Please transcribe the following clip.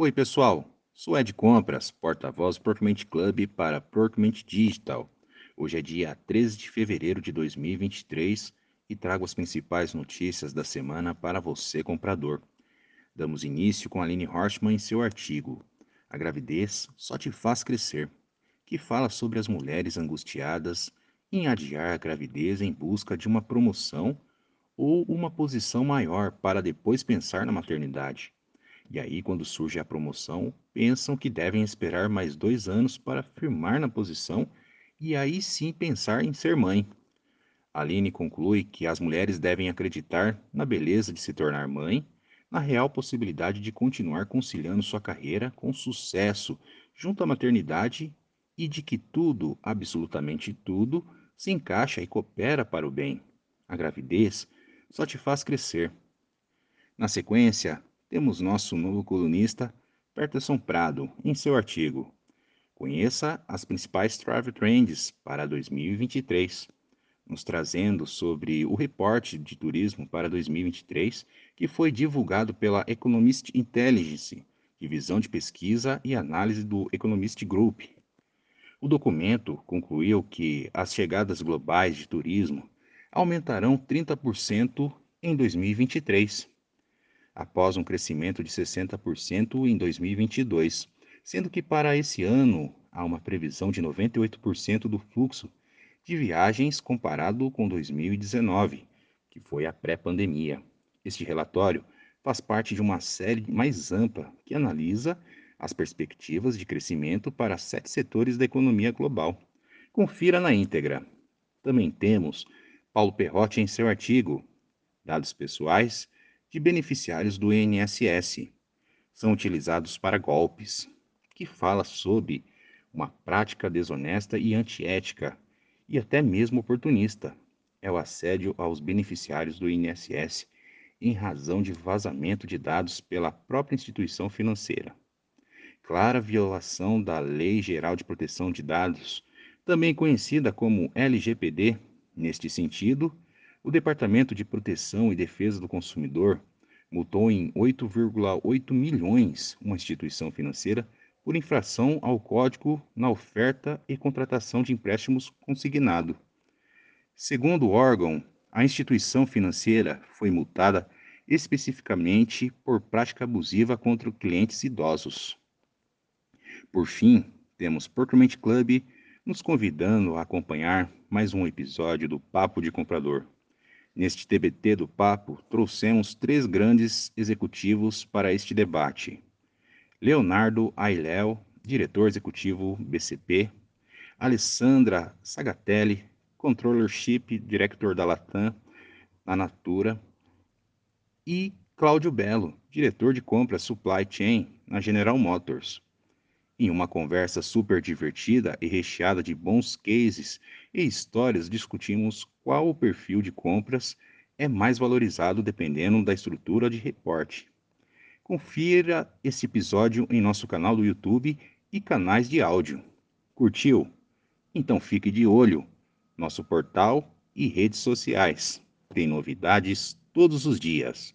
Oi, pessoal. Sou Ed Compras, porta-voz Procurement Club para Procurement Digital. Hoje é dia 13 de fevereiro de 2023 e trago as principais notícias da semana para você, comprador. Damos início com Aline Horstman em seu artigo A gravidez só te faz crescer, que fala sobre as mulheres angustiadas em adiar a gravidez em busca de uma promoção ou uma posição maior para depois pensar na maternidade. E aí, quando surge a promoção, pensam que devem esperar mais dois anos para firmar na posição e aí sim pensar em ser mãe. Aline conclui que as mulheres devem acreditar na beleza de se tornar mãe, na real possibilidade de continuar conciliando sua carreira com sucesso junto à maternidade e de que tudo, absolutamente tudo, se encaixa e coopera para o bem. A gravidez só te faz crescer. Na sequência, temos nosso novo colunista, Peterson Prado, em seu artigo. Conheça as principais travel trends para 2023, nos trazendo sobre o reporte de turismo para 2023 que foi divulgado pela Economist Intelligence, divisão de pesquisa e análise do Economist Group. O documento concluiu que as chegadas globais de turismo aumentarão 30% em 2023 após um crescimento de 60% em 2022, sendo que para esse ano há uma previsão de 98% do fluxo de viagens comparado com 2019, que foi a pré-pandemia. Este relatório faz parte de uma série mais ampla que analisa as perspectivas de crescimento para sete setores da economia global. Confira na íntegra. Também temos Paulo Perrotti em seu artigo Dados Pessoais de beneficiários do INSS. São utilizados para golpes, que fala sobre uma prática desonesta e antiética e até mesmo oportunista. É o assédio aos beneficiários do INSS em razão de vazamento de dados pela própria instituição financeira. Clara violação da Lei Geral de Proteção de Dados, também conhecida como LGPD. Neste sentido, o Departamento de Proteção e Defesa do Consumidor multou em 8,8 milhões uma instituição financeira por infração ao Código na oferta e contratação de empréstimos consignado. Segundo o órgão, a instituição financeira foi multada especificamente por prática abusiva contra clientes idosos. Por fim, temos Procurement Club nos convidando a acompanhar mais um episódio do Papo de Comprador. Neste TBT do Papo, trouxemos três grandes executivos para este debate. Leonardo Ailéu, diretor executivo BCP, Alessandra Sagatelli, Controllership Director da Latam, na Natura, e Cláudio Belo, diretor de compras Supply Chain na General Motors. Em uma conversa super divertida e recheada de bons cases e histórias, discutimos qual o perfil de compras é mais valorizado dependendo da estrutura de reporte. Confira esse episódio em nosso canal do YouTube e canais de áudio. Curtiu? Então fique de olho. Nosso portal e redes sociais. Tem novidades todos os dias.